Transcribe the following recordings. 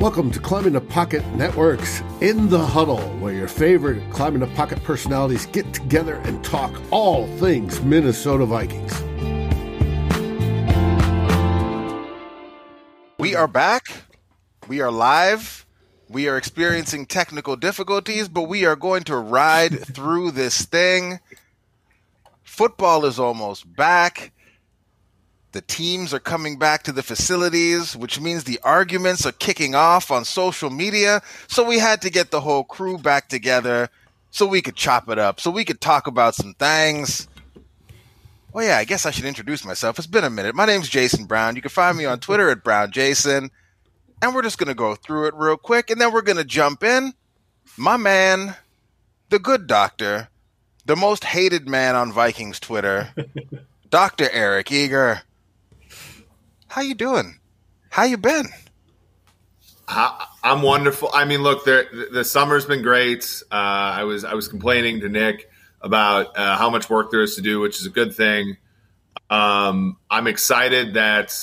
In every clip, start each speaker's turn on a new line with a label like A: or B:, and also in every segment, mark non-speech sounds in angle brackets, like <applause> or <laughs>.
A: Welcome to Climbing the Pocket Networks in the Huddle, where your favorite Climbing the Pocket personalities get together and talk all things Minnesota Vikings.
B: We are back. We are live. We are experiencing technical difficulties, but we are going to ride <laughs> through this thing. Football is almost back. The teams are coming back to the facilities, which means the arguments are kicking off on social media. So we had to get the whole crew back together so we could chop it up, so we could talk about some things. Oh yeah, I guess I should introduce myself. It's been a minute. My name's Jason Brown. You can find me on Twitter at BrownJason. And we're just gonna go through it real quick, and then we're gonna jump in. My man, the good doctor, the most hated man on Vikings Twitter, <laughs> Dr. Eric Eager. How you doing? How you been?
C: I, I'm wonderful. I mean, look, the, the summer's been great. Uh, I was I was complaining to Nick about uh, how much work there is to do, which is a good thing. Um, I'm excited that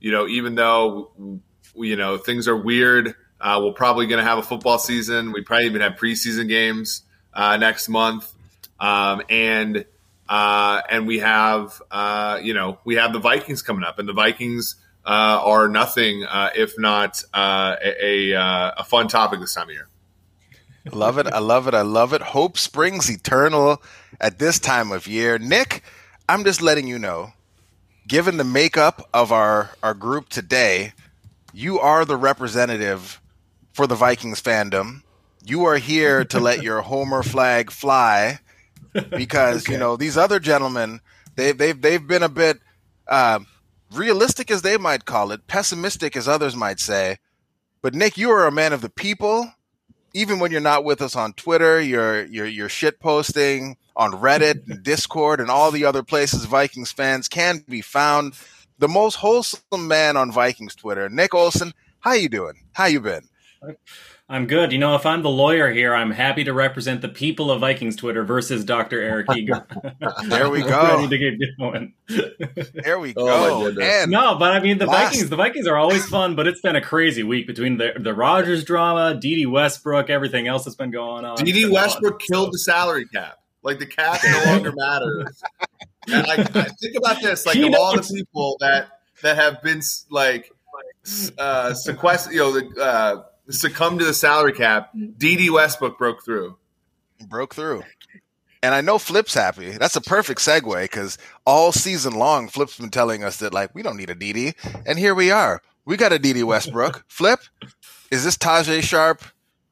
C: you know, even though you know things are weird, uh, we're probably going to have a football season. We probably even have preseason games uh, next month, um, and uh, and we have uh, you know we have the Vikings coming up, and the Vikings uh, are nothing uh, if not uh, a, a, uh, a fun topic this time of year.
B: I love it. I love it. I love it. Hope springs eternal at this time of year. Nick, I'm just letting you know, given the makeup of our, our group today, you are the representative for the Vikings fandom. You are here to let your <laughs> Homer flag fly because, okay. you know, these other gentlemen, they've, they've, they've been a bit uh, realistic as they might call it, pessimistic as others might say. But Nick, you are a man of the people even when you're not with us on Twitter, you're you're you're shit posting on Reddit and <laughs> Discord and all the other places Vikings fans can be found. The most wholesome man on Vikings Twitter, Nick Olson. How you doing? How you been?
D: I'm good. You know, if I'm the lawyer here, I'm happy to represent the people of Vikings Twitter versus Dr. Eric Eager. <laughs>
B: there we <laughs> go.
D: ready to get going.
B: there we oh,
D: go. And no, but I mean the last... Vikings. The Vikings are always fun, but it's been a crazy week between the the Rodgers drama, Dede Westbrook, everything else that's been going on.
C: Dede Westbrook killed the salary cap. Like the cap no <laughs> longer matters. And like, I think about this, like of all the people that that have been like uh sequestered, you know, the. Uh, succumbed to the salary cap. Dede Westbrook broke through.
B: Broke through. And I know Flip's happy. That's a perfect segue because all season long, Flip's been telling us that like we don't need a Dede, and here we are. We got a Dede Westbrook. <laughs> Flip, is this Tajae Sharpe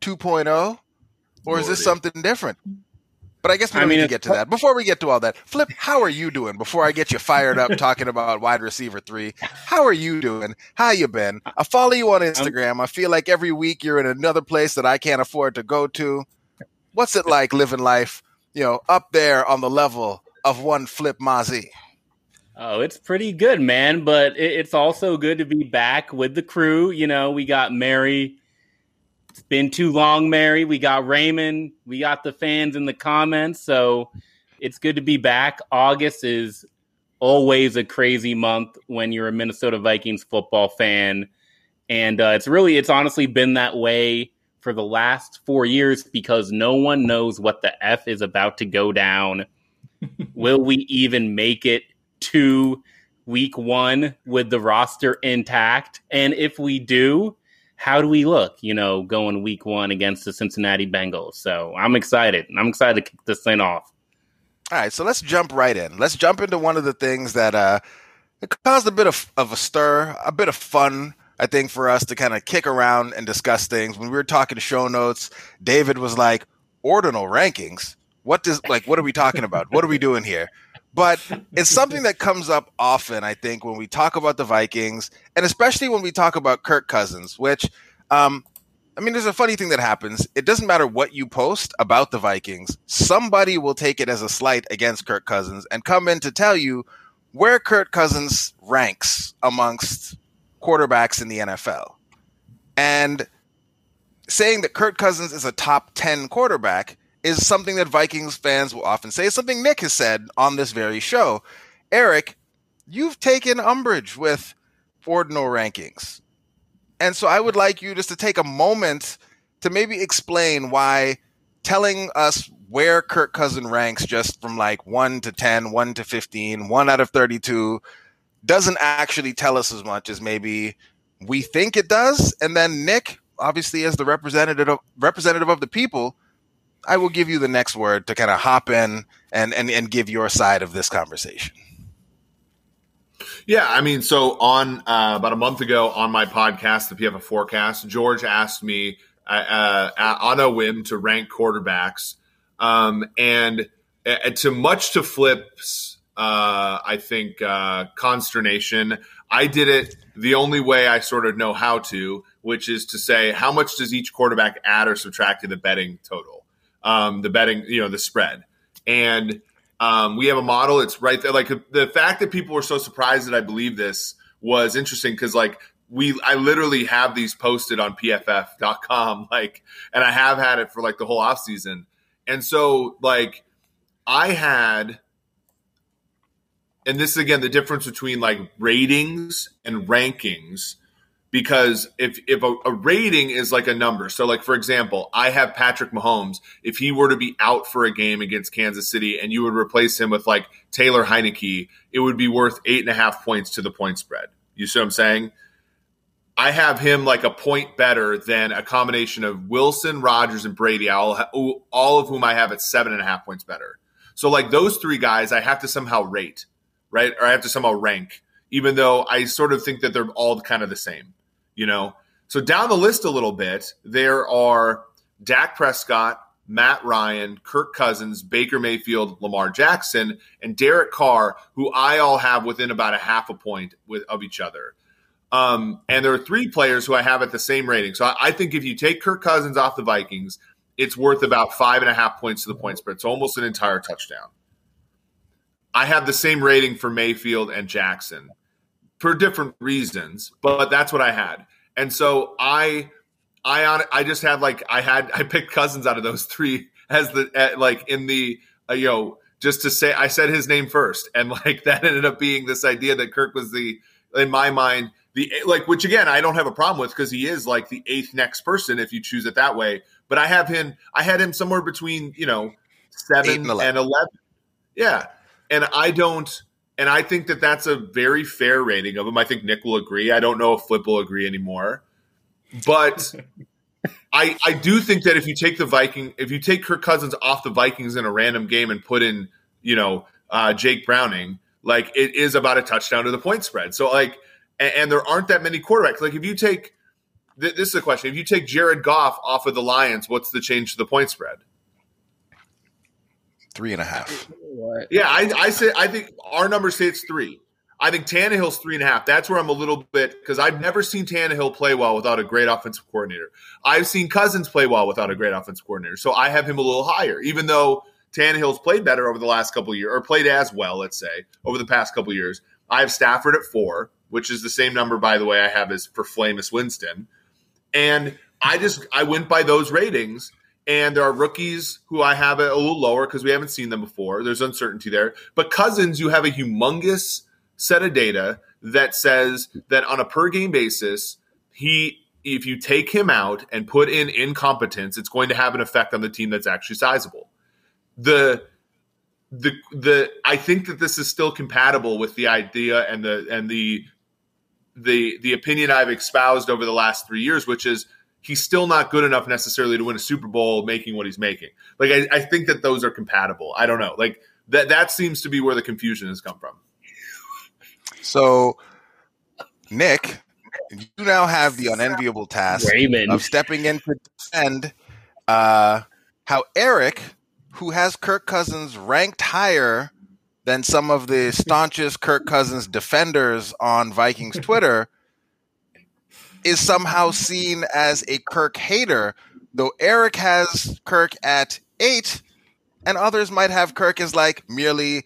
B: 2.0, or is this something different? But I guess we don't I mean, need to get to that. Before we get to all that, Flip, how are you doing? Before I get you fired up talking about wide receiver three, how are you doing? How you been? I follow you on Instagram. I feel like every week you're in another place that I can't afford to go to. What's it like living life, you know, up there on the level of one Flip Mazzi?
E: Oh, it's pretty good, man. But it's also good to be back with the crew. You know, we got Mary it's been too long, Mary. We got Raymond. We got the fans in the comments. So it's good to be back. August is always a crazy month when you're a Minnesota Vikings football fan. And uh, it's really, it's honestly been that way for the last four years because no one knows what the F is about to go down. <laughs> Will we even make it to week one with the roster intact? And if we do, how do we look, you know, going week one against the Cincinnati Bengals? So I'm excited. I'm excited to kick this thing off.
B: All right, so let's jump right in. Let's jump into one of the things that uh, caused a bit of, of a stir, a bit of fun, I think, for us to kind of kick around and discuss things. When we were talking to show notes, David was like, ordinal rankings. What does like what are we talking about? What are we doing here? But <laughs> it's something that comes up often, I think, when we talk about the Vikings, and especially when we talk about Kirk Cousins, which, um, I mean, there's a funny thing that happens. It doesn't matter what you post about the Vikings, somebody will take it as a slight against Kirk Cousins and come in to tell you where Kirk Cousins ranks amongst quarterbacks in the NFL. And saying that Kirk Cousins is a top 10 quarterback is something that Vikings fans will often say. Something Nick has said on this very show. Eric, you've taken umbrage with ordinal rankings. And so I would like you just to take a moment to maybe explain why telling us where Kirk Cousin ranks just from like 1 to 10, 1 to 15, 1 out of 32 doesn't actually tell us as much as maybe we think it does. And then Nick, obviously as the representative of, representative of the people, I will give you the next word to kind of hop in and, and, and give your side of this conversation.
C: Yeah, I mean, so on uh, about a month ago on my podcast, the PFF Forecast, George asked me uh, uh, on a whim to rank quarterbacks, um, and uh, to much to Flip's, uh, I think uh, consternation, I did it the only way I sort of know how to, which is to say how much does each quarterback add or subtract to the betting total, um, the betting, you know, the spread, and um, we have a model. It's right there. Like the fact that people were so surprised that I believe this was interesting because like we I literally have these posted on pff.com <laughs> like and I have had it for like the whole off season. And so like I had and this is again the difference between like ratings and rankings because if if a, a, rating is like a number, so like for example, I have Patrick Mahomes. If he were to be out for a game against Kansas City, and you would replace him with like Taylor Heinicke, it would be worth eight and a half points to the point spread. You see what I'm saying? I have him like a point better than a combination of Wilson, Rodgers, and Brady. All, all of whom I have at seven and a half points better. So like those three guys, I have to somehow rate, right? Or I have to somehow rank, even though I sort of think that they're all kind of the same you know. So down the list a little bit, there are Dak Prescott, Matt Ryan, Kirk Cousins, Baker Mayfield, Lamar Jackson, and Derek Carr, who I all have within about a half a point with, of each other. Um, and there are three players who I have at the same rating. So I, I, think if you take Kirk Cousins off the Vikings, it's worth about five and a half points to the point spread. It's almost an entire touchdown. I have the same rating for Mayfield and Jackson for different reasons, but that's what I had. And so I, I, on, I just had like I had <laughs> I picked Cousins out of those three as the like in the uh, you know just to say I said his name first, and like <laughs> that ended up being this idea that Kirk was the in my mind the like which again I don't have a problem with because he is like the eighth next person if you choose it that way. But I have him I had him somewhere between you know seven and 11. and 11. Yeah, and I don't and I think that that's a very fair rating of him. I think Nick will agree. I don't know if Flip will agree anymore. But <laughs> I I do think that if you take the Viking, if you take Kirk Cousins off the Vikings in a random game and put in, you know, uh, Jake Browning, like it is about a touchdown to the point spread. So like, and, and there aren't that many quarterbacks. Like if you take, th- this is a question: if you take Jared Goff off of the Lions, what's the change to the point spread?
B: Three and a half.
C: Yeah, I, I say I think our number say it's three. I think Tannehill's three and a half. That's where I'm a little bit because I've never seen Tannehill play well without a great offensive coordinator. I've seen Cousins play well without a great offensive coordinator, so I have him a little higher, even though Tannehill's played better over the last couple years, or played as well, let's say, over the past couple years. I have Stafford at four, which is the same number, by the way, I have as for Flamus Winston, and I just I went by those ratings and there are rookies who I have a little lower because we haven't seen them before. There's uncertainty there. But Cousins, you have a humongous set of data that says that on a per game basis, he if you take him out and put in incompetence, it's going to have an effect on the team that's actually sizable. The the the I think that this is still compatible with the idea and the and the the the opinion I've espoused over the last three years, which is he's still not good enough necessarily to win a Super Bowl making what he's making. Like I, I think that those are compatible. I don't know. Like that that seems to be where the confusion has come from.
B: So Nick, you now have the unenviable task
E: Raymond.
B: of stepping in to defend uh, how Eric, who has Kirk Cousins ranked higher than some of the staunchest Kirk Cousins defenders on Vikings Twitter, <laughs> is somehow seen as a Kirk hater, though Eric has Kirk at eight, and others might have Kirk as like merely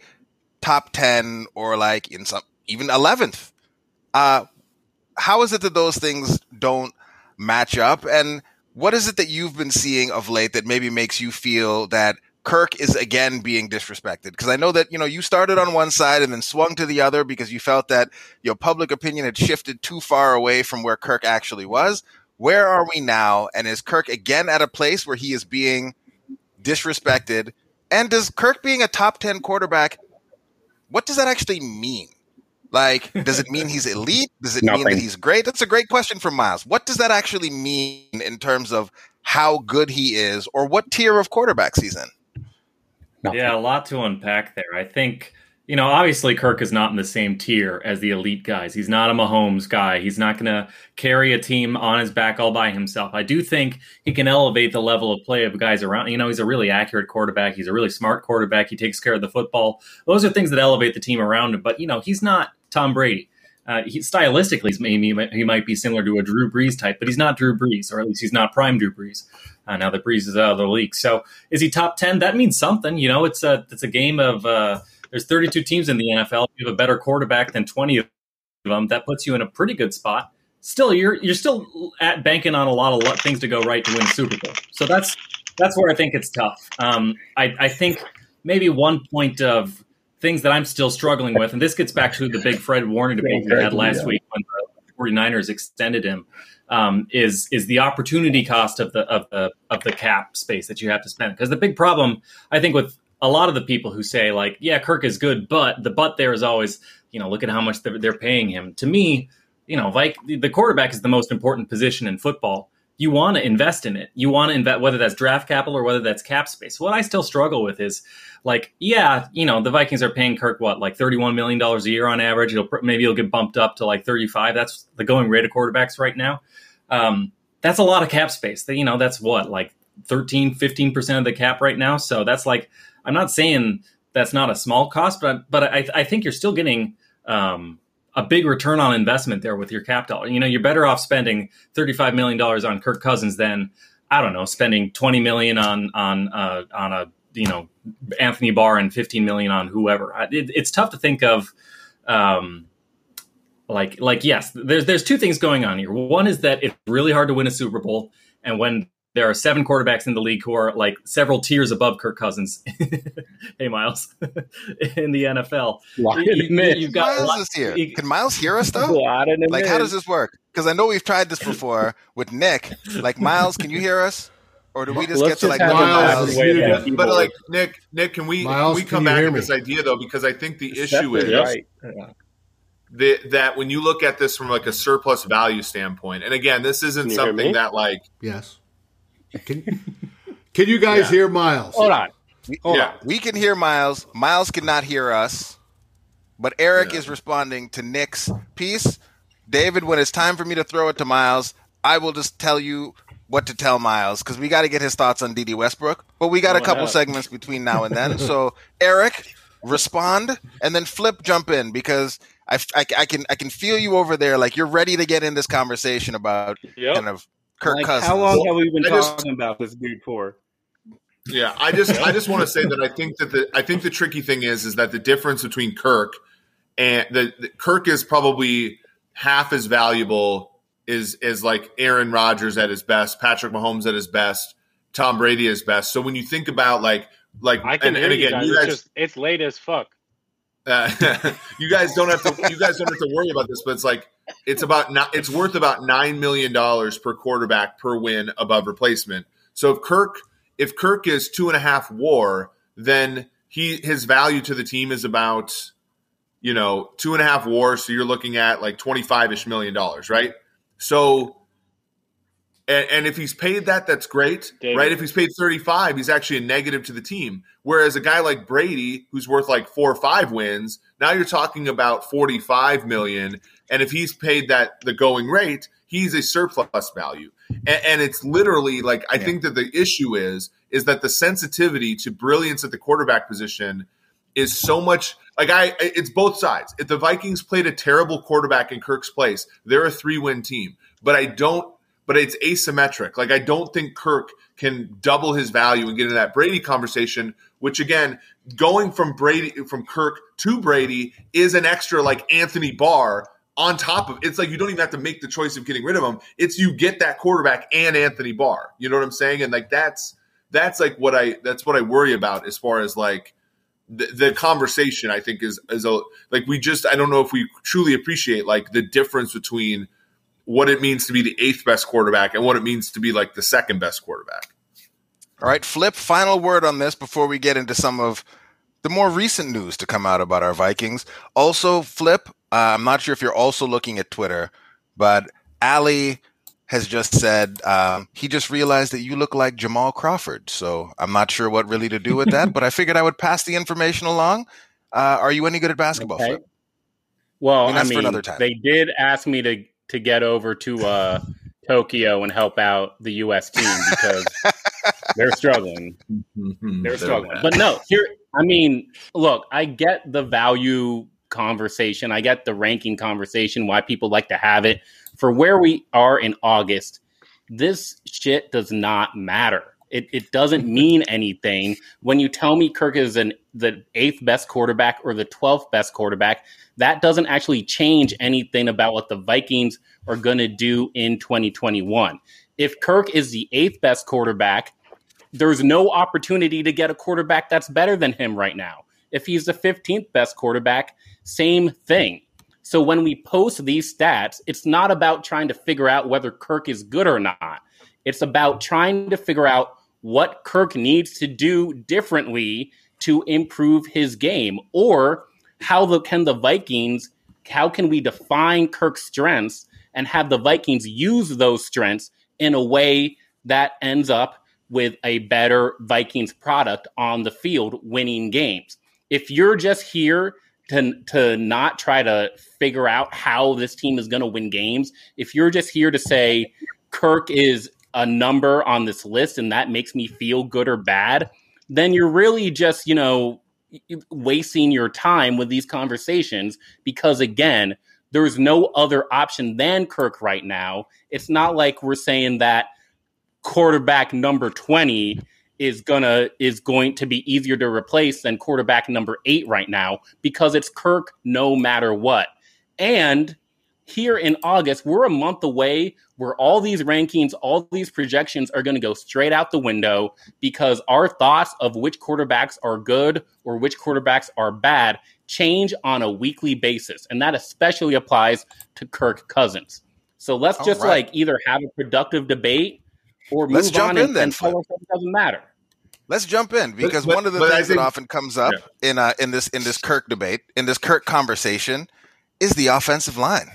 B: top 10 or like in some even 11th. Uh, how is it that those things don't match up? And what is it that you've been seeing of late that maybe makes you feel that Kirk is again being disrespected? Because I know that you know you started on one side and then swung to the other because you felt that your public opinion had shifted too far away from where Kirk actually was. Where are we now? And is Kirk again at a place where he is being disrespected? And does Kirk being a top 10 quarterback, what does that actually mean? Like, does it mean he's elite? Does it mean that he's great? That's a great question from Miles. What does that actually mean in terms of how good he is or what tier of quarterbacks he's in?
D: Yeah, a lot to unpack there. I think you know, obviously Kirk is not in the same tier as the elite guys. He's not a Mahomes guy. He's not going to carry a team on his back all by himself. I do think he can elevate the level of play of guys around. You know, he's a really accurate quarterback. He's a really smart quarterback. He takes care of the football. Those are things that elevate the team around him. But, you know, he's not Tom Brady. Uh, he, stylistically, maybe he might be similar to a Drew Brees type, but he's not Drew Brees, or at least he's not prime Drew Brees. Uh, now that Brees is out of the league, so is he top ten? That means something. You know, it's a it's a game of uh, there's 32 teams in the NFL. You have a better quarterback than 20 of them, that puts you in a pretty good spot. Still, you're you're still at banking on a lot of things to go right to win Super Bowl. So that's that's where I think it's tough. Um, I, I think maybe one point of things that I'm still struggling with, and this gets back to the big Fred Warner debate we had last week when the 49ers extended him, um, is is the opportunity cost of the of the of the cap space that you have to spend. Because the big problem I think with a lot of the people who say like, yeah, Kirk is good, but the but there is always, you know, look at how much they're, they're paying him. To me, you know, like the quarterback is the most important position in football. You want to invest in it. You want to invest, whether that's draft capital or whether that's cap space. What I still struggle with is like, yeah, you know, the Vikings are paying Kirk what, like thirty-one million dollars a year on average. It'll maybe it'll get bumped up to like thirty-five. That's the going rate of quarterbacks right now. Um, that's a lot of cap space. That you know, that's what like 13, 15 percent of the cap right now. So that's like I'm not saying that's not a small cost, but but I, I think you're still getting um, a big return on investment there with your cap dollar. You know, you're better off spending 35 million dollars on Kirk Cousins than I don't know spending 20 million on on uh, on a you know Anthony Barr and 15 million on whoever. It, it's tough to think of. Um, like like yes, there's there's two things going on here. One is that it's really hard to win a Super Bowl, and when there are seven quarterbacks in the league who are like several tiers above Kirk Cousins. <laughs> hey, Miles, <laughs> in the NFL,
B: you, have got Miles is here. You, Can Miles hear us though? Like, how does this work? Because I know we've tried this before with Nick. Like, Miles, can you hear us? Or do we just Let's get to like Miles?
C: Miles. But like Nick, Nick, can we Miles, can we come back to this idea though? Because I think the issue is right. the, that when you look at this from like a surplus value standpoint, and again, this isn't something that like
A: yes can, can you guys yeah. hear Miles?
E: Hold on.
B: Hold yeah. On. We can hear Miles. Miles cannot hear us. But Eric yeah. is responding to Nick's piece. David, when it's time for me to throw it to Miles, I will just tell you what to tell Miles because we got to get his thoughts on Dede Westbrook. But we got oh, a couple segments between now and then. <laughs> so Eric, respond, and then Flip jump in because I, I, I, can I can feel you over there like you're ready to get in this conversation about yep. kind of Kirk like, Cousins.
E: How long have we been I talking just, about this dude for?
C: Yeah, I just I just want to say that I think that the I think the tricky thing is is that the difference between Kirk and the, the Kirk is probably half as valuable is is like Aaron Rodgers at his best, Patrick Mahomes at his best, Tom Brady at his best. So when you think about like like
F: I can and, and again, you guys, you guys it's, just, it's late as fuck.
C: Uh, <laughs> you guys don't have to. You guys don't have to worry about this, but it's like it's about it's worth about nine million dollars per quarterback per win above replacement. So if Kirk if Kirk is two and a half WAR, then he his value to the team is about you know two and a half WAR. So you're looking at like twenty five ish million dollars, right? So and, and, if he's paid that, that's great, David. right? If he's paid 35, he's actually a negative to the team. Whereas a guy like Brady, who's worth like four or five wins, now you're talking about 45 million. And if he's paid that the going rate, he's a surplus value. And, and it's literally like I yeah. think that the issue is is that the sensitivity to brilliance at the quarterback position is so much like I it's both sides. If the Vikings played a terrible quarterback in Kirk's place, they're a three win team. But I don't but it's asymmetric. Like I don't think Kirk can double his value and get into that Brady conversation, which again, going from Brady from Kirk to Brady is an extra like Anthony Barr on top of it's like you don't even have to make the choice of getting rid of him. It's you get that quarterback and Anthony Barr. You know what I'm saying? And like that's that's like what I that's what I worry about as far as like the, the conversation. I think is is a like we just I don't know if we truly appreciate like the difference between what it means to be the eighth best quarterback and what it means to be like the second best quarterback.
B: All right, Flip, final word on this before we get into some of the more recent news to come out about our Vikings. Also, Flip, uh, I'm not sure if you're also looking at Twitter, but Ali has just said um, he just realized that you look like Jamal Crawford. So I'm not sure what really to do with that, but I figured I would pass the information along. Uh, are you any good at basketball? Okay.
E: Well, I mean, I mean they did ask me to to get over to uh, Tokyo and help out the U.S. team because <laughs> they're struggling. Mm-hmm. They're struggling. But no, here I mean, look, I get the value conversation. I get the ranking conversation, why people like to have it. For where we are in August, this shit does not matter. It, it doesn't <laughs> mean anything when you tell me Kirk is an the eighth best quarterback or the twelfth best quarterback. That doesn't actually change anything about what the Vikings are going to do in 2021. If Kirk is the eighth best quarterback there's no opportunity to get a quarterback that's better than him right now. If he's the 15th best quarterback, same thing. So when we post these stats, it's not about trying to figure out whether Kirk is good or not. It's about trying to figure out what Kirk needs to do differently to improve his game or how the, can the Vikings how can we define Kirk's strengths and have the Vikings use those strengths in a way that ends up with a better Vikings product on the field winning games. If you're just here to, to not try to figure out how this team is going to win games, if you're just here to say Kirk is a number on this list and that makes me feel good or bad, then you're really just, you know, wasting your time with these conversations because again, there's no other option than Kirk right now. It's not like we're saying that quarterback number 20 is gonna is going to be easier to replace than quarterback number eight right now because it's Kirk no matter what. And here in August, we're a month away where all these rankings, all these projections are going to go straight out the window because our thoughts of which quarterbacks are good or which quarterbacks are bad change on a weekly basis. And that especially applies to Kirk Cousins. So let's just right. like either have a productive debate or Let's jump in and, then. And tell us it doesn't matter.
B: Let's jump in because but, one of the things think, that often comes up yeah. in uh, in this in this Kirk debate, in this Kirk conversation, is the offensive line.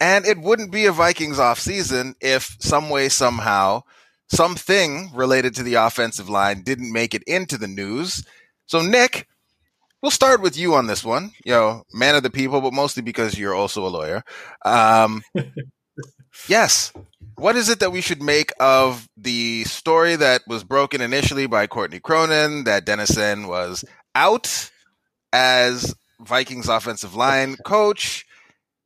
B: And it wouldn't be a Vikings offseason if some way, somehow, something related to the offensive line didn't make it into the news. So, Nick, we'll start with you on this one. You know, man of the people, but mostly because you're also a lawyer. Um, <laughs> yes, what is it that we should make of the story that was broken initially by Courtney Cronin that Dennison was out as Vikings offensive line coach?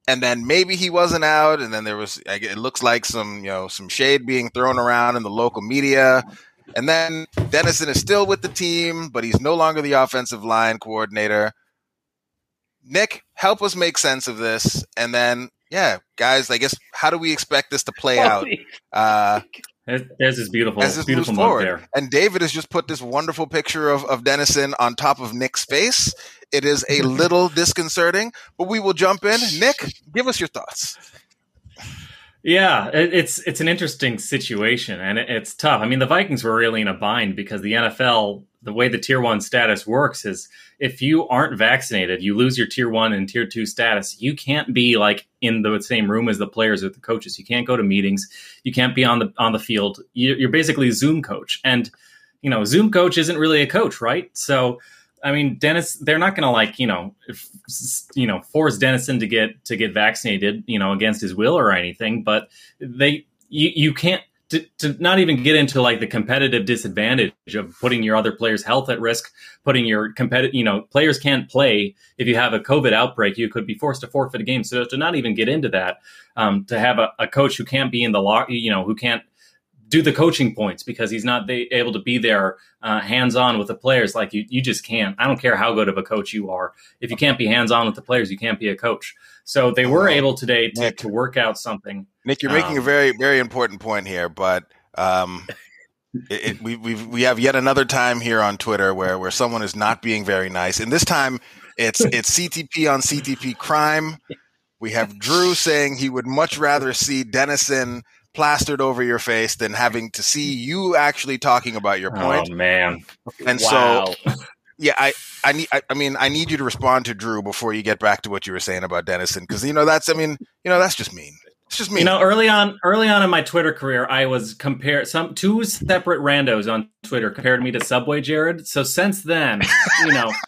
B: And then maybe he wasn't out, and then there was it looks like some you know some shade being thrown around in the local media. And then Dennison is still with the team, but he's no longer the offensive line coordinator. Nick, help us make sense of this. And then yeah, guys, I guess how do we expect this to play out? Uh, <laughs>
D: there's, there's this beautiful, as this beautiful moves forward. There.
B: And David has just put this wonderful picture of, of Dennison on top of Nick's face. It is a <laughs> little disconcerting, but we will jump in. Nick, give us your thoughts.
D: Yeah, it's it's an interesting situation and it's tough. I mean, the Vikings were really in a bind because the NFL, the way the tier one status works is if you aren't vaccinated, you lose your tier one and tier two status. You can't be like in the same room as the players or the coaches. You can't go to meetings. You can't be on the on the field. You're basically Zoom coach, and you know, Zoom coach isn't really a coach, right? So I mean, Dennis, they're not going to like you know, if, you know, force Dennison to get to get vaccinated, you know, against his will or anything. But they, you, you can't to, to not even get into like the competitive disadvantage of putting your other players' health at risk, putting your competitive, you know, players can't play if you have a COVID outbreak. You could be forced to forfeit a game. So to not even get into that, um, to have a, a coach who can't be in the law, you know, who can't do the coaching points because he's not they, able to be there uh, hands on with the players. Like you, you just can't. I don't care how good of a coach you are. If you can't be hands on with the players, you can't be a coach. So they were able today to, Nick, to work out something.
B: Nick, you're making um, a very very important point here, but um, it, it, we we we have yet another time here on Twitter where where someone is not being very nice, and this time it's <laughs> it's CTP on CTP crime. We have Drew saying he would much rather see Dennison plastered over your face than having to see you actually talking about your oh, point.
D: Oh man!
B: And wow. so, yeah, I I need I, I, mean I need you to respond to Drew before you get back to what you were saying about Dennison because you know that's I mean you know that's just mean. It's just mean.
D: You know, early on, early on in my Twitter career, I was compared some two separate randos on Twitter compared me to Subway Jared. So since then, you know. <laughs>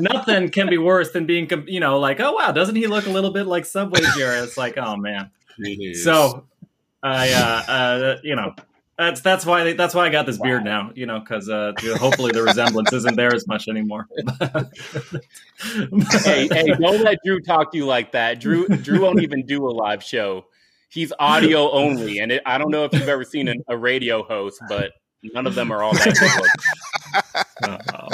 D: nothing can be worse than being, you know, like, oh wow, doesn't he look a little bit like Subway Jared? It's like, oh man. So I, uh, uh, you know, that's that's why that's why I got this wow. beard now, you know, because uh, hopefully the resemblance isn't there as much anymore. <laughs>
E: hey, hey, don't let Drew talk to you like that. Drew Drew won't even do a live show. He's audio only, and it, I don't know if you've ever seen an, a radio host, but none of them are all that good.
C: Uh-oh.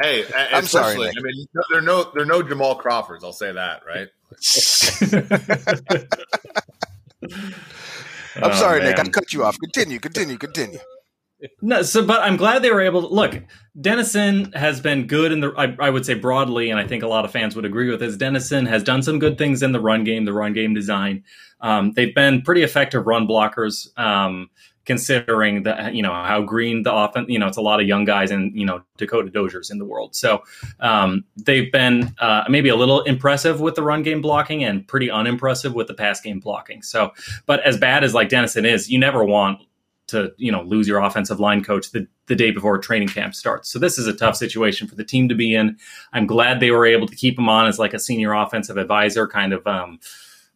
C: Hey, I'm sorry. Nick. I mean, they're no they're no Jamal Crawfords. I'll say that, right? <laughs> <laughs>
B: I'm oh, sorry, man. Nick. I cut you off. Continue, continue, continue.
D: No, so but I'm glad they were able to look. Dennison has been good in the. I, I, would say broadly, and I think a lot of fans would agree with this. Dennison has done some good things in the run game, the run game design. Um, they've been pretty effective run blockers. Um, considering the you know how green the offense you know it's a lot of young guys and you know Dakota Dozier's in the world. So um, they've been uh, maybe a little impressive with the run game blocking and pretty unimpressive with the pass game blocking. So but as bad as like Dennison is you never want to you know lose your offensive line coach the, the day before training camp starts. So this is a tough situation for the team to be in. I'm glad they were able to keep him on as like a senior offensive advisor kind of um,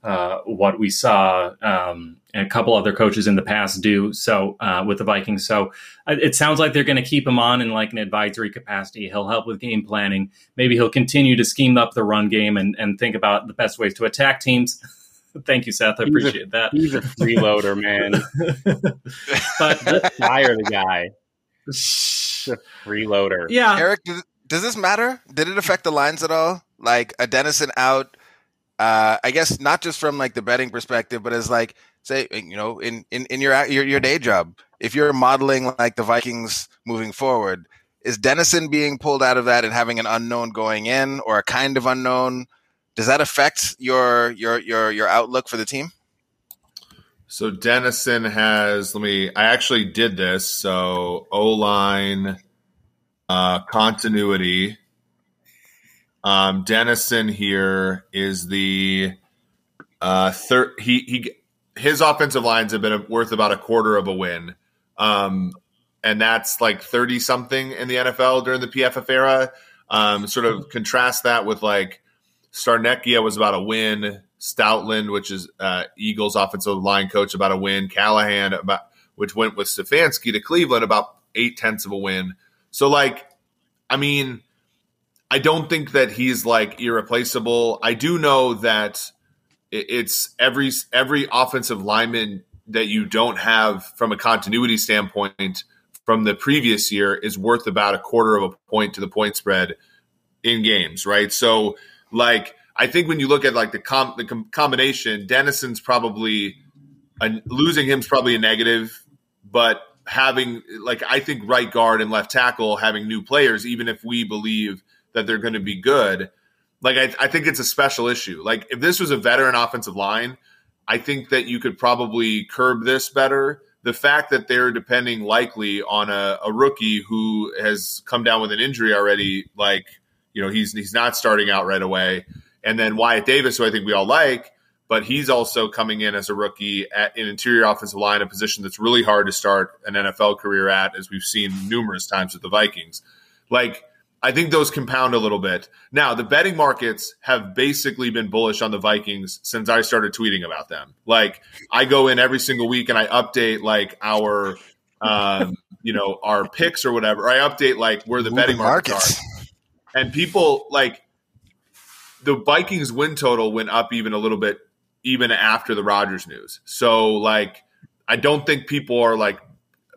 D: uh, what we saw um, a couple other coaches in the past do so uh, with the Vikings. So uh, it sounds like they're going to keep him on in like an advisory capacity. He'll help with game planning. Maybe he'll continue to scheme up the run game and, and think about the best ways to attack teams. <laughs> Thank you, Seth. I appreciate
E: a,
D: that.
E: He's a freeloader, man. <laughs> but just fire the guy. The freeloader.
B: Yeah. Eric, does, does this matter? Did it affect the lines at all? Like a Dennison out uh, I guess not just from like the betting perspective, but as like say you know in in in your your your day job, if you're modeling like the Vikings moving forward, is Dennison being pulled out of that and having an unknown going in or a kind of unknown? Does that affect your your your your outlook for the team?
C: So Dennison has let me I actually did this. So O line uh continuity um, Dennison here is the uh, third. He he his offensive lines have been worth about a quarter of a win, um, and that's like thirty something in the NFL during the PFF era. Um, sort of contrast that with like Scarnecchia was about a win. Stoutland, which is uh, Eagles offensive line coach, about a win. Callahan, about which went with Stefanski to Cleveland, about eight tenths of a win. So, like, I mean, I don't think that he's like irreplaceable. I do know that it's every every offensive lineman that you don't have from a continuity standpoint from the previous year is worth about a quarter of a point to the point spread in games, right? So, like, I think when you look at like the com- the com- combination, Dennison's probably a, losing him's probably a negative, but having like I think right guard and left tackle having new players, even if we believe that they're going to be good. Like I, I think it's a special issue. Like if this was a veteran offensive line, I think that you could probably curb this better. The fact that they're depending likely on a, a rookie who has come down with an injury already, like you know he's he's not starting out right away, and then Wyatt Davis, who I think we all like, but he's also coming in as a rookie at an interior offensive line, a position that's really hard to start an NFL career at, as we've seen numerous times with the Vikings. Like I think those compound a little bit. Now, the betting markets have basically been bullish on the Vikings since I started tweeting about them. Like, I go in every single week and I update like our, um, you know, our picks or whatever. I update like where the Ooh, betting markets, markets are, and people like the Vikings win total went up even a little bit even after the Rodgers news. So, like, I don't think people are like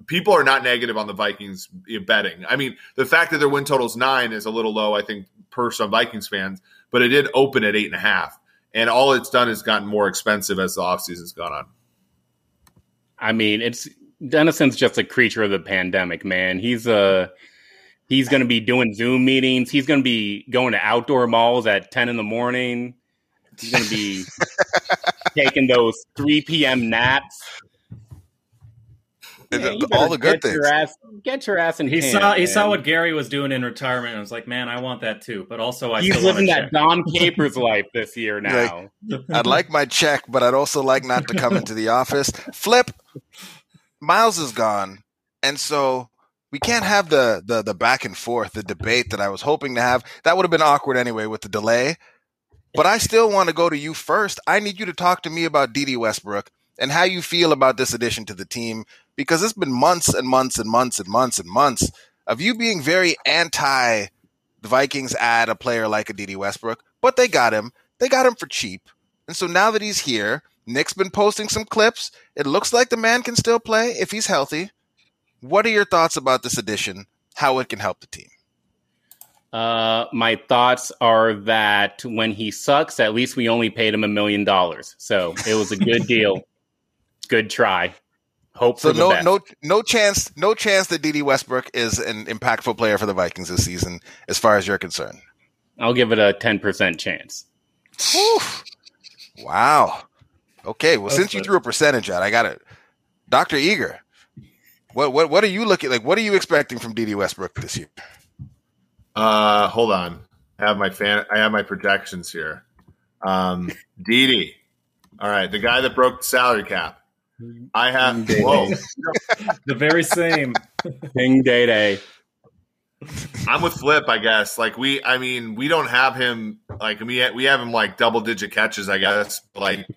C: people are not negative on the Vikings betting. I mean, the fact that their win total is nine is a little low, I think, per some Vikings fans, but it did open at eight and a half. And all it's done is gotten more expensive as the offseason's gone on.
E: I mean, it's Dennison's just a creature of the pandemic, man. He's a uh, he's going to be doing Zoom meetings. He's going to be going to outdoor malls at ten in the morning. He's going to be <laughs> taking those three p.m. naps.
B: Yeah, all the good
E: things.
B: Your
E: ass, get your ass in.
D: He
E: hand,
D: saw he
E: man.
D: saw what Gary was doing in retirement, and was like, "Man, I want that too." But also, I
E: he's living that Dom <laughs> Capers life this year now.
B: Like, I'd like my check, but I'd also like not to come into the office. Flip, Miles is gone, and so we can't have the the the back and forth, the debate that I was hoping to have. That would have been awkward anyway with the delay. But I still want to go to you first. I need you to talk to me about Dede Westbrook and how you feel about this addition to the team because it's been months and months and months and months and months of you being very anti the Vikings add a player like a Dede Westbrook, but they got him. They got him for cheap. And so now that he's here, Nick's been posting some clips. It looks like the man can still play if he's healthy. What are your thoughts about this addition? How it can help the team?
E: Uh, my thoughts are that when he sucks, at least we only paid him a million dollars, so it was a good <laughs> deal. Good try. Hope
B: so.
E: no,
B: best. no, no chance. No chance that Dede Westbrook is an impactful player for the Vikings this season, as far as you're concerned.
E: I'll give it a ten percent chance.
B: Whew. Wow. Okay. Well, That's since good. you threw a percentage out, I got it. Doctor Eager, what what what are you looking like? What are you expecting from Dede Westbrook this year?
C: Uh, hold on. I have my fan. I have my projections here. Um, <laughs> Dede. All right, the guy that broke the salary cap. I have. Whoa, <laughs>
D: the very same.
E: King Day Day.
C: I'm with Flip, I guess. Like we, I mean, we don't have him. Like we we have him like double digit catches, I guess. Like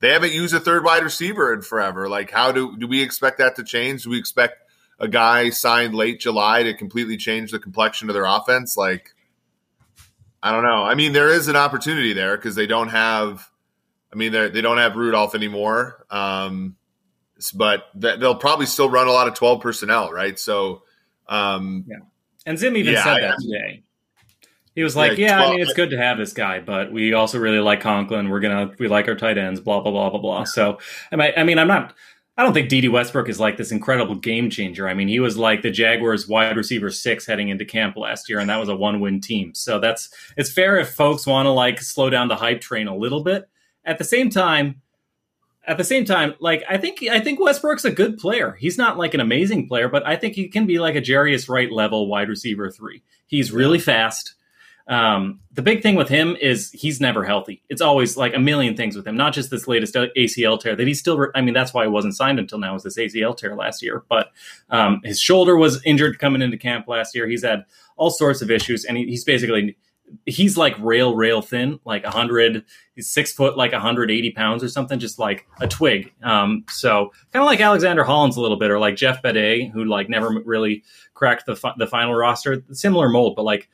C: they haven't used a third wide receiver in forever. Like how do do we expect that to change? Do we expect a guy signed late July to completely change the complexion of their offense? Like, I don't know. I mean, there is an opportunity there because they don't have. I mean, they don't have Rudolph anymore, um, but they'll probably still run a lot of twelve personnel, right? So, um,
D: yeah. And Zim even yeah, said that I, today. He was like, "Yeah, 12, I mean, it's good to have this guy, but we also really like Conklin. We're gonna we like our tight ends. Blah blah blah blah blah." So, I mean, I'm not I don't think Dede Westbrook is like this incredible game changer. I mean, he was like the Jaguars wide receiver six heading into camp last year, and that was a one win team. So that's it's fair if folks want to like slow down the hype train a little bit. At the same time, at the same time, like I think I think Westbrook's a good player. He's not like an amazing player, but I think he can be like a Jarius Wright level wide receiver three. He's really fast. Um, the big thing with him is he's never healthy. It's always like a million things with him, not just this latest ACL tear that he's still. Re- I mean, that's why he wasn't signed until now was this ACL tear last year. But um, his shoulder was injured coming into camp last year. He's had all sorts of issues, and he, he's basically he's like rail rail thin, like a hundred. He's six foot, like hundred eighty pounds or something, just like a twig. Um, so kind of like Alexander Hollins a little bit, or like Jeff Badet, who like never really cracked the fi- the final roster. Similar mold, but like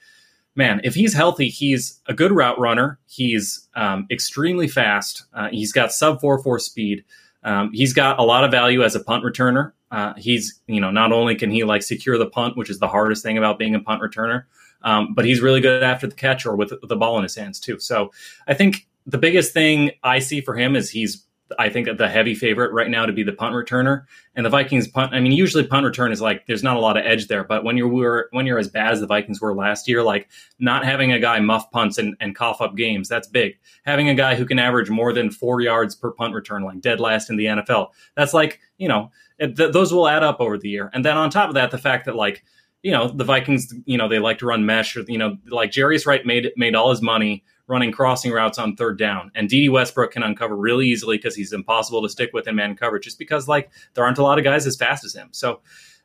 D: man, if he's healthy, he's a good route runner. He's um, extremely fast. Uh, he's got sub four four speed. Um, he's got a lot of value as a punt returner. Uh, he's you know not only can he like secure the punt, which is the hardest thing about being a punt returner, um, but he's really good after the catch or with the ball in his hands too. So I think the biggest thing I see for him is he's I think the heavy favorite right now to be the punt returner. And the Vikings punt. I mean, usually punt return is like there's not a lot of edge there, but when you're when you're as bad as the Vikings were last year, like not having a guy muff punts and, and cough up games, that's big. Having a guy who can average more than four yards per punt return, like dead last in the NFL, that's like you know th- those will add up over the year. And then on top of that, the fact that like you know the Vikings, you know they like to run mesh, or you know like Jarius Wright made made all his money running crossing routes on third down. And Dede Westbrook can uncover really easily because he's impossible to stick with in man coverage just because like there aren't a lot of guys as fast as him. So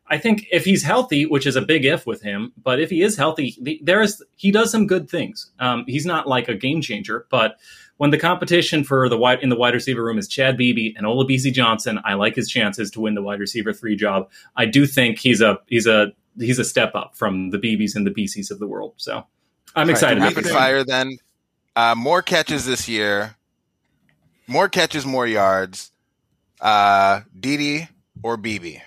D: I think if he's healthy, which is a big if with him, but if he is healthy, there is he does some good things. Um, he's not like a game changer, but when the competition for the wide in the wide receiver room is Chad Beebe and Olabisi Johnson, I like his chances to win the wide receiver three job. I do think he's a he's a he's a step up from the Beebes and the BCs of the world. So I'm excited.
B: Right, rapid fire then. Uh, more catches this year. More catches, more yards. Uh, Dede or Beebe?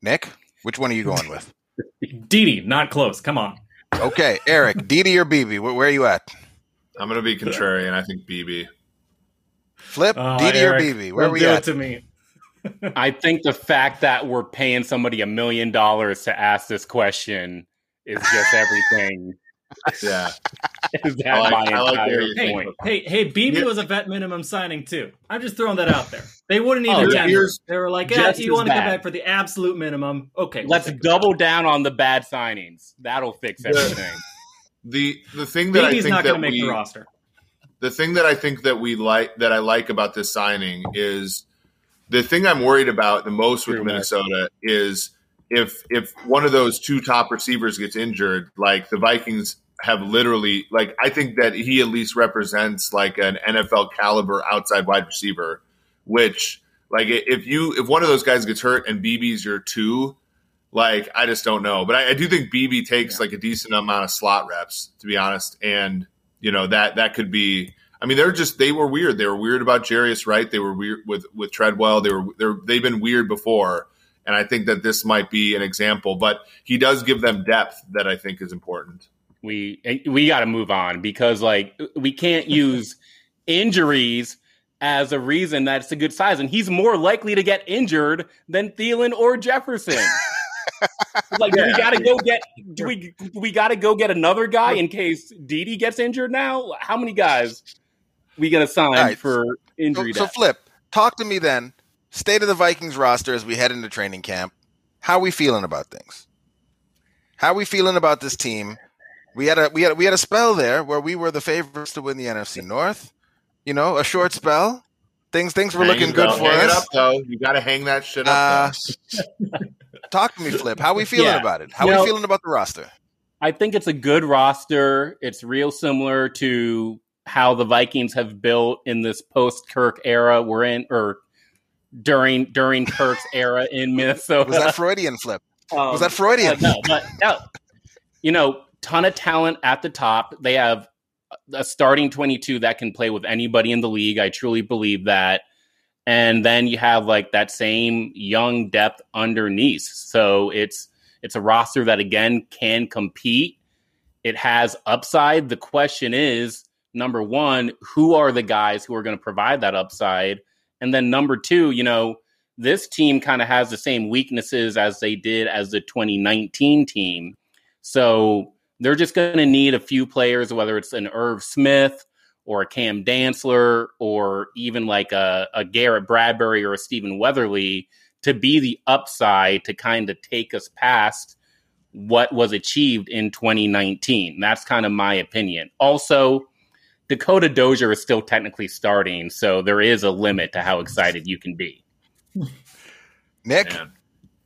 B: Nick, which one are you going with? <laughs>
D: Dede, not close. Come on.
B: Okay, Eric, <laughs> Dede or Beebe? Where, where, are you at?
C: I'm going to be contrarian. I think Beebe.
B: Flip, uh, Dede or Beebe? Where are we
D: do
B: at?
D: It to me. <laughs>
E: I think the fact that we're paying somebody a million dollars to ask this question is just everything. <laughs>
C: yeah, <laughs>
E: is that I like, my entire like
D: hey, point? Hey, hey, Beebe was a vet minimum signing too. I'm just throwing that out there. They wouldn't even oh, tender. They were like, "Yeah, you want to come back for the absolute minimum? Okay,
E: we'll let's double down on the bad signings. That'll fix everything."
C: the the thing that Beebe's I think
D: not
C: going to
D: make
C: we,
D: the roster.
C: The thing that I think that we like that I like about this signing is the thing I'm worried about the most with True, Minnesota Mark. is if if one of those two top receivers gets injured, like the Vikings have literally like I think that he at least represents like an NFL caliber outside wide receiver, which like if you if one of those guys gets hurt and Beebe's your two, like I just don't know. But I, I do think BB takes yeah. like a decent amount of slot reps, to be honest. And you know that that could be I mean, they're just they were weird. They were weird about Jarius Wright. They were weird with with Treadwell. They were they're they've been weird before, and I think that this might be an example. But he does give them depth that I think is important.
E: We we got to move on because like we can't <laughs> use injuries as a reason that it's a good size, and he's more likely to get injured than Thielen or Jefferson. <laughs> like, yeah. do we got to go get? Do we? Do we got to go get another guy in case Dede gets injured? Now, how many guys? We going to sign right. for injury.
B: So, so, flip. Talk to me then. State of the Vikings roster as we head into training camp. How are we feeling about things? How are we feeling about this team? We had a we had we had a spell there where we were the favorites to win the NFC North. You know, a short spell. Things things were hang looking good for
C: hang
B: us.
C: It up, though. You got to hang that shit up.
B: Uh, <laughs> talk to me, Flip. How are we <laughs> feeling yeah. about it? How are we feeling about the roster?
E: I think it's a good roster. It's real similar to how the Vikings have built in this post Kirk era we're in, or during during Kirk's <laughs> era in Minnesota.
B: Was that Freudian flip? Um, was that Freudian?
E: Uh, no, but no. You know, ton of talent at the top. They have a starting 22 that can play with anybody in the league. I truly believe that. And then you have like that same young depth underneath. So it's it's a roster that again can compete. It has upside. The question is, number one, who are the guys who are going to provide that upside? And then number two, you know, this team kind of has the same weaknesses as they did as the 2019 team. So they're just going to need a few players, whether it's an Irv Smith or a Cam Dantzler or even like a, a Garrett Bradbury or a Stephen Weatherly to be the upside to kind of take us past what was achieved in 2019. That's kind of my opinion. Also, Dakota Dozier is still technically starting, so there is a limit to how excited you can be.
B: Nick, Man.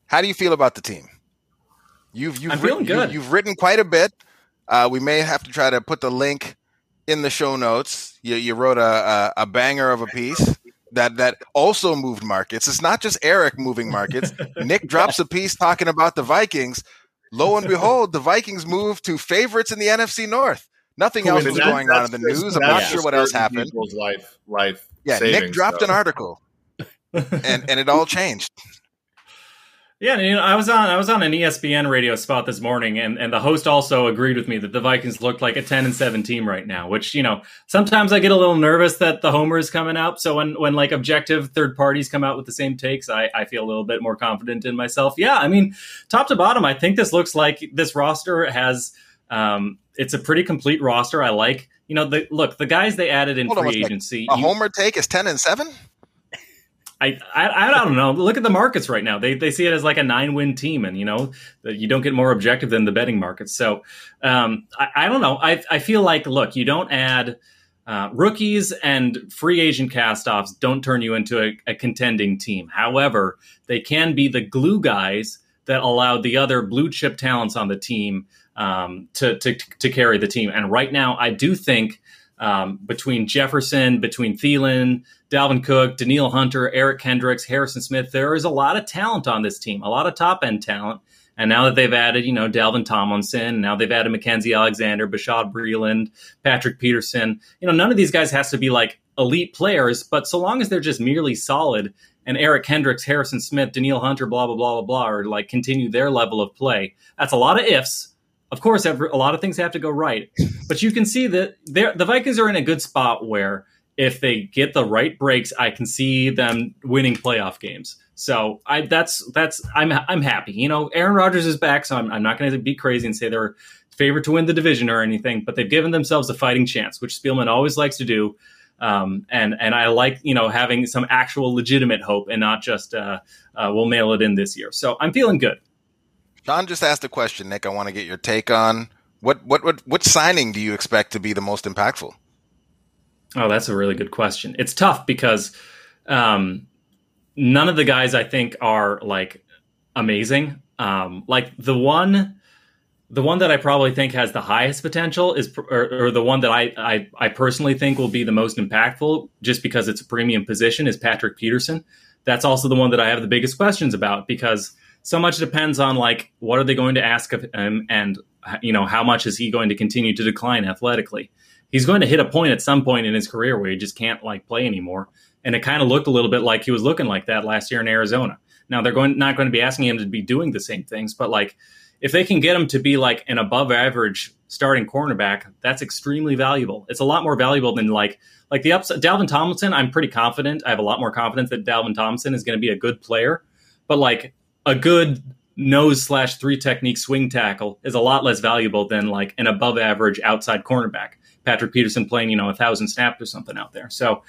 B: how do you feel about the team? You've you've
D: I'm
B: written, good. You, have written quite a bit. Uh, we may have to try to put the link in the show notes. You, you wrote a, a, a banger of a piece that that also moved markets. It's not just Eric moving markets. <laughs> Nick drops a piece talking about the Vikings. Lo and behold, the Vikings moved to favorites in the NFC North. Nothing else was going on in the news. I'm not sure what else happened.
C: Life, life.
B: Yeah, savings, Nick dropped so. an article, and and it all changed. <laughs>
D: Yeah, you know, I was on I was on an ESPN radio spot this morning, and, and the host also agreed with me that the Vikings looked like a ten and seven team right now. Which you know, sometimes I get a little nervous that the homer is coming out. So when when like objective third parties come out with the same takes, I, I feel a little bit more confident in myself. Yeah, I mean, top to bottom, I think this looks like this roster has um, it's a pretty complete roster. I like, you know, the look the guys they added in Hold free on, agency.
B: A you, homer take is ten and seven.
D: I, I, I don't know. Look at the markets right now. They they see it as like a nine win team, and you know you don't get more objective than the betting markets. So um, I, I don't know. I I feel like look, you don't add. Uh, rookies and free agent castoffs don't turn you into a, a, contending team. However, they can be the glue guys that allowed the other blue chip talents on the team um, to, to, to carry the team. And right now, I do think um, between Jefferson, between Thielen, Dalvin Cook, Danielle Hunter, Eric Kendricks, Harrison Smith, there is a lot of talent on this team, a lot of top end talent. And now that they've added, you know, Dalvin Tomlinson, now they've added Mackensie Alexander, Bashad Breeland, Patrick Peterson, you know, none of these guys has to be like elite players, but so long as they're just merely solid and Eric Kendricks, Harrison Smith, Danielle Hunter, blah, blah, blah, blah, blah, or like continue their level of play, that's a lot of ifs, of course, a lot of things have to go right, but you can see that the Vikings are in a good spot where if they get the right breaks, I can see them winning playoff games. So I that's that's I'm I'm happy. You know, Aaron Rodgers is back, so I'm, I'm not going to be crazy and say they're favored to win the division or anything, but they've given themselves a fighting chance, which Spielman always likes to do. Um, and and I like you know having some actual legitimate hope and not just uh, uh, we'll mail it in this year. So I'm feeling good.
B: John just asked a question, Nick. I want to get your take on what what what what signing do you expect to be the most impactful?
D: Oh, that's a really good question. It's tough because um, none of the guys I think are like amazing. Um, like the one, the one that I probably think has the highest potential is, or, or the one that I, I, I personally think will be the most impactful, just because it's a premium position, is Patrick Peterson. That's also the one that I have the biggest questions about because so much depends on like what are they going to ask of him and you know how much is he going to continue to decline athletically he's going to hit a point at some point in his career where he just can't like play anymore. And it kind of looked a little bit like he was looking like that last year in Arizona. Now they're going not going to be asking him to be doing the same things, but like if they can get him to be like an above average starting cornerback, that's extremely valuable. It's a lot more valuable than like like the upside Dalvin Tomlinson. I'm pretty confident. I have a lot more confidence that Dalvin Tomlinson is going to be a good player, but like a good nose slash three technique swing tackle is a lot less valuable than like an above average outside cornerback. Patrick Peterson playing, you know, a thousand snaps or something out there. So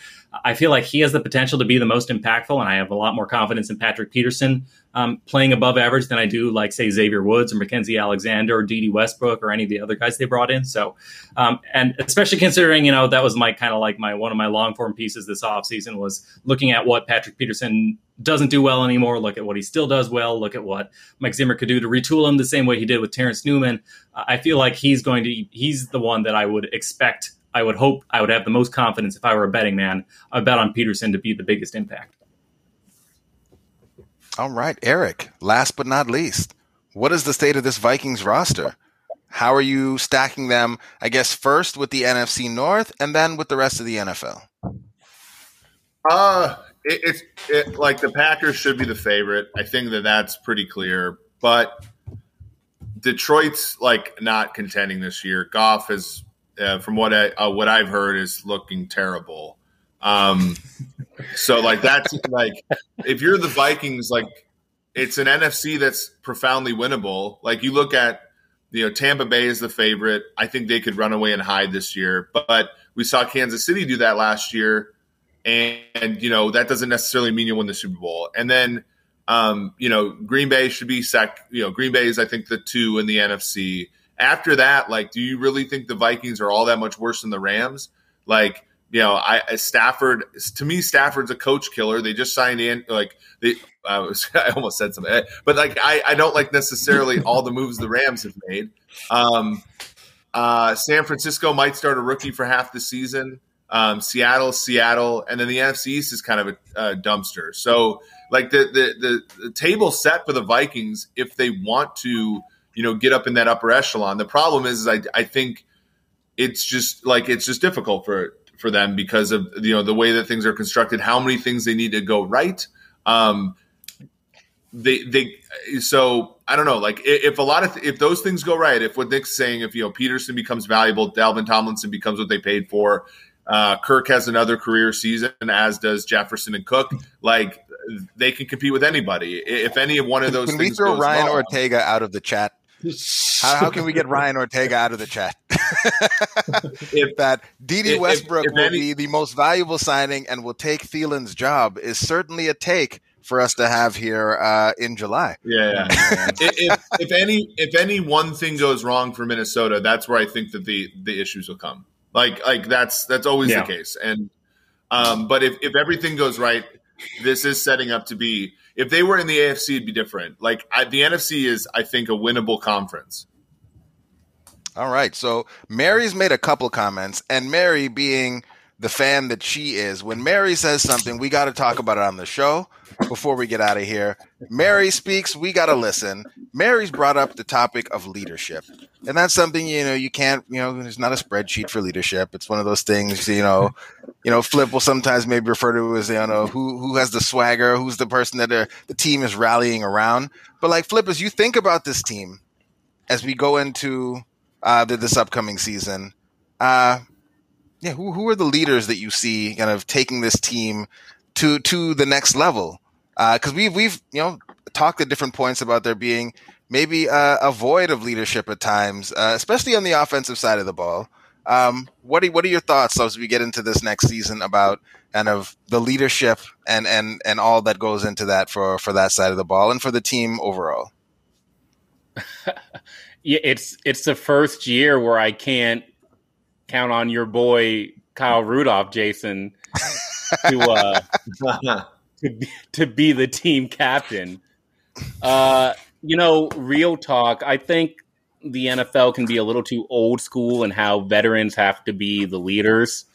D: I feel like he has the potential to be the most impactful, and I have a lot more confidence in Patrick Peterson um, playing above average than I do, like say Xavier Woods or Mackensie Alexander or Dede Westbrook or any of the other guys they brought in. So, um, and especially considering, you know, that was my kind of like my one of my long form pieces this offseason was looking at what Patrick Peterson doesn't do well anymore. Look at what he still does well. Look at what Mike Zimmer could do to retool him the same way he did with Terrence Newman. I feel like he's going to he's the one that I would expect. I would hope I would have the most confidence if I were a betting man. I bet on Peterson to be the biggest impact.
B: All right, Eric. Last but not least, what is the state of this Vikings roster? How are you stacking them? I guess first with the NFC North, and then with the rest of the NFL.
C: Uh it, it's it, like the Packers should be the favorite. I think that that's pretty clear. But Detroit's like not contending this year. Goff is, uh, from what I uh, what I've heard, is looking terrible. Um, so like that's like if you're the Vikings, like it's an NFC that's profoundly winnable. Like you look at you know Tampa Bay is the favorite. I think they could run away and hide this year, but we saw Kansas City do that last year and, and you know that doesn't necessarily mean you win the Super Bowl. And then um, you know Green Bay should be sec. You know Green Bay is I think the two in the NFC. After that, like, do you really think the Vikings are all that much worse than the Rams? Like, you know, I Stafford to me, Stafford's a coach killer. They just signed in like they. I, was, <laughs> I almost said something, but like I, I don't like necessarily all the moves the Rams have made. Um, uh, San Francisco might start a rookie for half the season. Um, Seattle, Seattle, and then the NFC East is kind of a, a dumpster. So, like the, the, the the table set for the Vikings if they want to, you know, get up in that upper echelon. The problem is, is I I think it's just like it's just difficult for for them because of you know the way that things are constructed, how many things they need to go right. Um, they they so I don't know. Like if a lot of if those things go right, if what Nick's saying, if you know Peterson becomes valuable, Dalvin Tomlinson becomes what they paid for, uh, Kirk has another career season, as does Jefferson and Cook. Like they can compete with anybody. If any of one of those,
B: can we throw Ryan wrong, Ortega out of the chat? How, how, can we get <laughs> Ryan Ortega out of the chat? <laughs> if that Dede Westbrook if, if will any, be the most valuable signing and will take Thielen's job is certainly a take for us to have here uh, in July.
C: Yeah, yeah. <laughs> if, if any if any one thing goes wrong for Minnesota, that's where I think that the the issues will come. Like like that's that's always yeah. the case. And um, but if if everything goes right, this is setting up to be. If they were in the AFC, it'd be different. Like I, the NFC is, I think, a winnable conference.
B: All right. So Mary's made a couple comments, and Mary being the fan that she is, when Mary says something, we got to talk about it on the show before we get out of here. Mary speaks, we got to listen. Mary's brought up the topic of leadership. And that's something, you know, you can't, you know, there's not a spreadsheet for leadership. It's one of those things, you know, you know, Flip will sometimes maybe refer to as, you know, who, who has the swagger, who's the person that the team is rallying around. But like Flip, as you think about this team, as we go into uh, this upcoming season, uh, Yeah, who who are the leaders that you see kind of taking this team to to the next level? Because uh, we've we've you know talked at different points about there being maybe a, a void of leadership at times, uh, especially on the offensive side of the ball. Um, what are what are your thoughts as we get into this next season about kind of the leadership and and and all that goes into that for for that side of the ball and for the team overall? <laughs>
E: yeah, it's it's the first year where I can't count on your boy Kyle Rudolph, Jason, to uh, <laughs> to, be, to be the team captain. Uh, you know, real talk. I think the NFL can be a little too old school and how veterans have to be the leaders.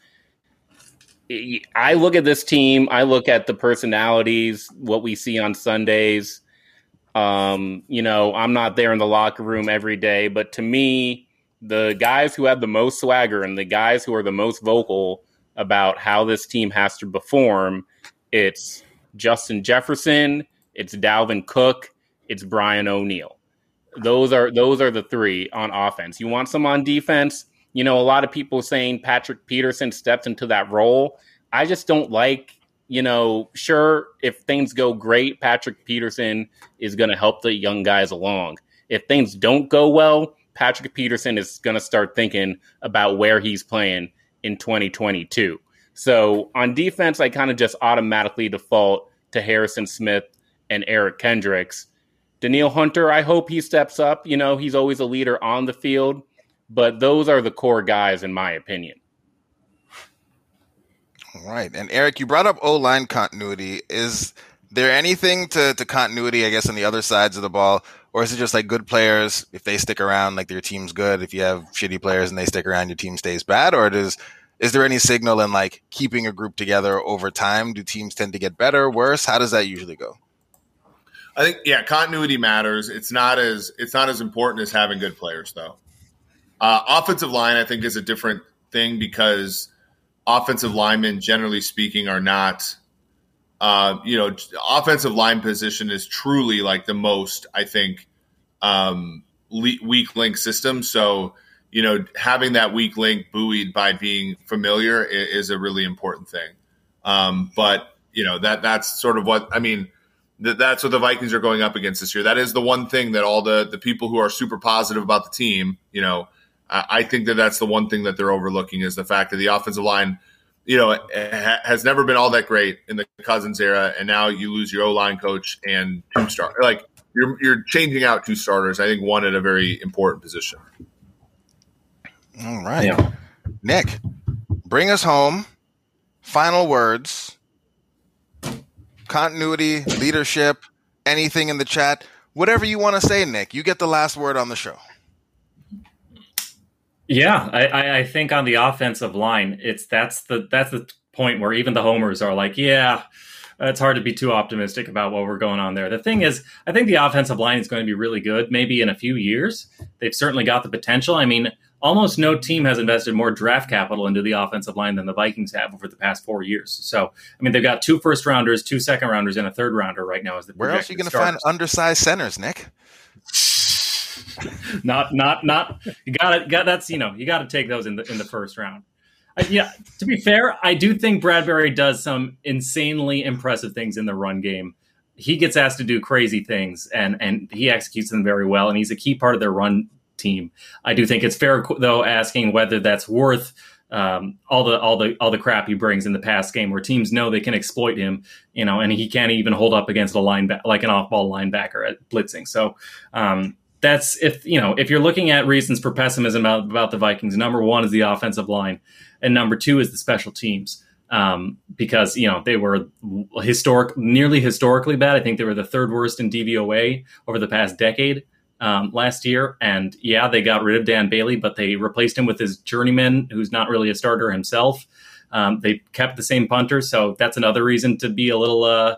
E: I look at this team, I look at the personalities, what we see on Sundays. Um, you know, I'm not there in the locker room every day, but to me, the guys who have the most swagger and the guys who are the most vocal about how this team has to perform, it's Justin Jefferson, it's Dalvin Cook, it's Brian O'Neill. Those are those are the three on offense. You want some on defense. You know, a lot of people saying Patrick Peterson steps into that role. I just don't like. You know, sure, if things go great, Patrick Peterson is going to help the young guys along. If things don't go well, Patrick Peterson is going to start thinking about where he's playing in 2022. So on defense, I kind of just automatically default to Harrison Smith and Eric Kendricks. Danielle Hunter, I hope he steps up. You know, he's always a leader on the field, but those are the core guys, in my opinion.
B: All right. And Eric, you brought up O line continuity. Is there anything to, to continuity, I guess, on the other sides of the ball? Or is it just like good players, if they stick around, like their team's good? If you have shitty players and they stick around, your team stays bad? Or does is there any signal in like keeping a group together over time? Do teams tend to get better, worse? How does that usually go?
C: I think yeah, continuity matters. It's not as it's not as important as having good players though. Uh, offensive line, I think, is a different thing because offensive linemen, generally speaking, are not. Uh, you know, offensive line position is truly like the most, I think, um, le- weak link system. So, you know, having that weak link buoyed by being familiar is, is a really important thing. Um, but you know that that's sort of what I mean that that's what the Vikings are going up against this year. That is the one thing that all the the people who are super positive about the team, you know, I, I think that that's the one thing that they're overlooking is the fact that the offensive line, you know, ha, has never been all that great in the Cousins era, and now you lose your O line coach and two star like you're you're changing out two starters. I think one at a very important position.
B: All right, yeah. Nick, bring us home. Final words continuity, leadership, anything in the chat, whatever you want to say, Nick. You get the last word on the show.
D: Yeah, I, I think on the offensive line, it's that's the that's the point where even the homers are like, yeah, it's hard to be too optimistic about what we're going on there. The thing is, I think the offensive line is going to be really good. Maybe in a few years, they've certainly got the potential. I mean, almost no team has invested more draft capital into the offensive line than the Vikings have over the past four years. So, I mean, they've got two first rounders, two second rounders, and a third rounder right now. As the
B: where else are you going to find undersized centers, Nick? <laughs>
D: not, not, not. You got to got that's you know you got to take those in the in the first round. Uh, yeah, to be fair, I do think Bradbury does some insanely impressive things in the run game. He gets asked to do crazy things, and and he executes them very well, and he's a key part of their run team. I do think it's fair though asking whether that's worth um, all the all the all the crap he brings in the past game, where teams know they can exploit him, you know, and he can't even hold up against a linebacker like an off-ball linebacker at blitzing. So um, that's if you know if you're looking at reasons for pessimism about, about the Vikings. Number one is the offensive line, and number two is the special teams. Um, because you know they were historic, nearly historically bad. I think they were the third worst in DVOA over the past decade um, last year. And yeah, they got rid of Dan Bailey, but they replaced him with his journeyman, who's not really a starter himself. Um, they kept the same punter, so that's another reason to be a little uh,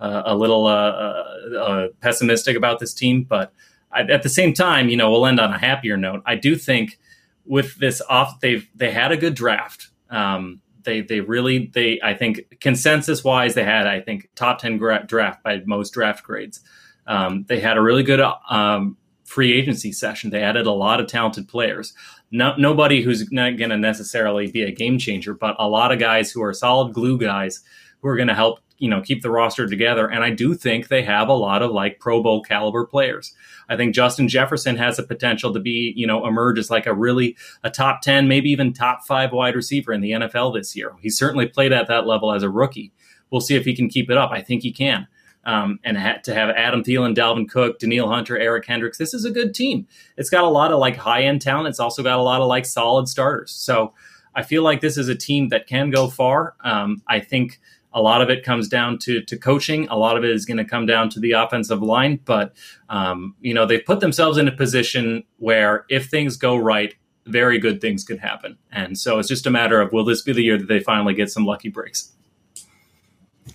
D: uh, a little uh, uh, uh pessimistic about this team. But I, at the same time, you know, we'll end on a happier note. I do think with this off, they've they had a good draft. Um, they they really they I think consensus wise they had I think top ten gra- draft by most draft grades. Um, they had a really good um, free agency session. They added a lot of talented players. No, nobody who's not going to necessarily be a game changer, but a lot of guys who are solid glue guys who are going to help you know keep the roster together. And I do think they have a lot of like Pro Bowl caliber players. I think Justin Jefferson has a potential to be you know emerge as like a really a top ten, maybe even top five wide receiver in the NFL this year. He certainly played at that level as a rookie. We'll see if he can keep it up. I think he can. Um, and to have Adam Thielen, Dalvin Cook, Danielle Hunter, Eric Kendricks. this is a good team. It's got a lot of like high end talent. It's also got a lot of like solid starters. So I feel like this is a team that can go far. Um, I think a lot of it comes down to to coaching. A lot of it is going to come down to the offensive line. But um, you know they've put themselves in a position where if things go right, very good things could happen. And so it's just a matter of will this be the year that they finally get some lucky breaks?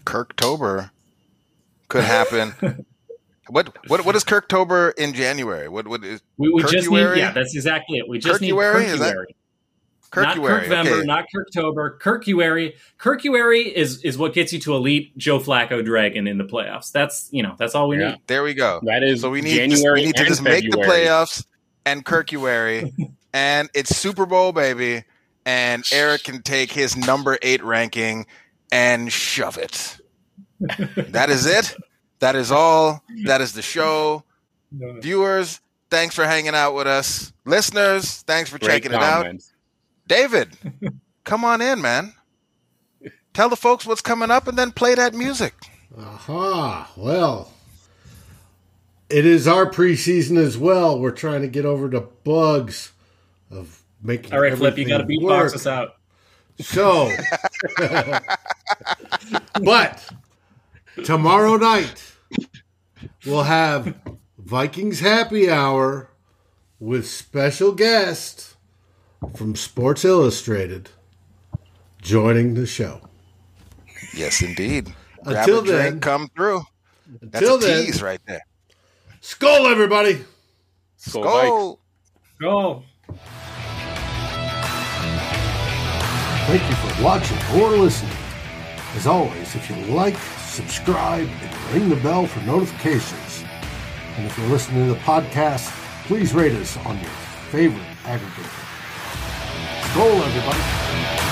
B: Kirktober could happen. <laughs> what what what is Kirktober in January? What what is
D: we, we just need yeah, that's exactly it. We just Kirkuary? need Kirkuary. Not Kirkvember, okay. not Kirktober. Kirkuary. Kirkuary is is what gets you to elite Joe Flacco Dragon in the playoffs. That's you know that's all we yeah. need.
B: There we go.
E: That is
B: so we need
E: January
B: we need to just
E: February.
B: make the playoffs and Kirkuary, <laughs> and it's Super Bowl baby, and Eric can take his number eight ranking and shove it that is it. That is all. That is the show. No. <laughs> Viewers, thanks for hanging out with us. Listeners, thanks for Great checking comments. it out. David, come on in, man. Tell the folks what's coming up and then play that music.
A: Aha. Uh-huh. Well, it is our preseason as well. We're trying to get over the bugs of making.
D: All right, Flip, you got to beatbox us out.
A: So, but tomorrow night we'll have Vikings happy hour with special guest from Sports Illustrated joining the show.
B: Yes, indeed. Grab until then, come through. That's until a tease then, right there.
A: Skol, everybody.
B: Skol.
D: Skol.
A: Thank you for watching or listening. As always, if you like subscribe, and ring the bell for notifications. And if you're listening to the podcast, please rate us on your favorite aggregator. Skol, everybody.